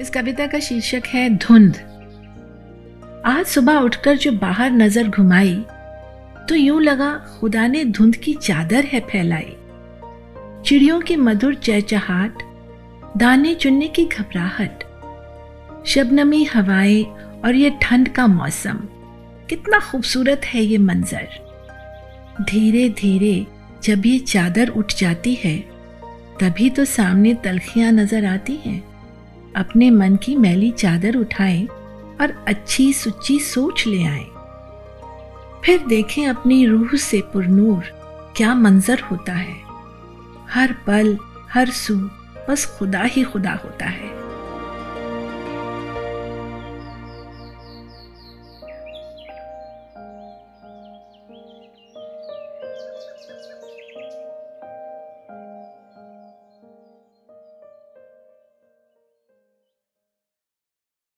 इस कविता का शीर्षक है धुंध। आज सुबह उठकर जो बाहर नज़र घुमाई तो यूँ लगा, खुदा ने धुंध की चादर है फैलाई। चिड़ियों की मधुर चहचहाट, दाने चुनने की घबराहट, शबनमी हवाएँ और ये ठंड का मौसम। कितना खूबसूरत है ये मंजर। धीरे धीरे जब ये चादर उठ जाती है, तभी तो सामने तलखियाँ नज़र आती हैं। अपने मन की मैली चादर उठाएँ और अच्छी सुच्ची सोच ले आए। फिर देखें अपनी रूह से पुरनूर, क्या मंजर होता है। हर पल, हर सू बस खुदा ही खुदा होता है।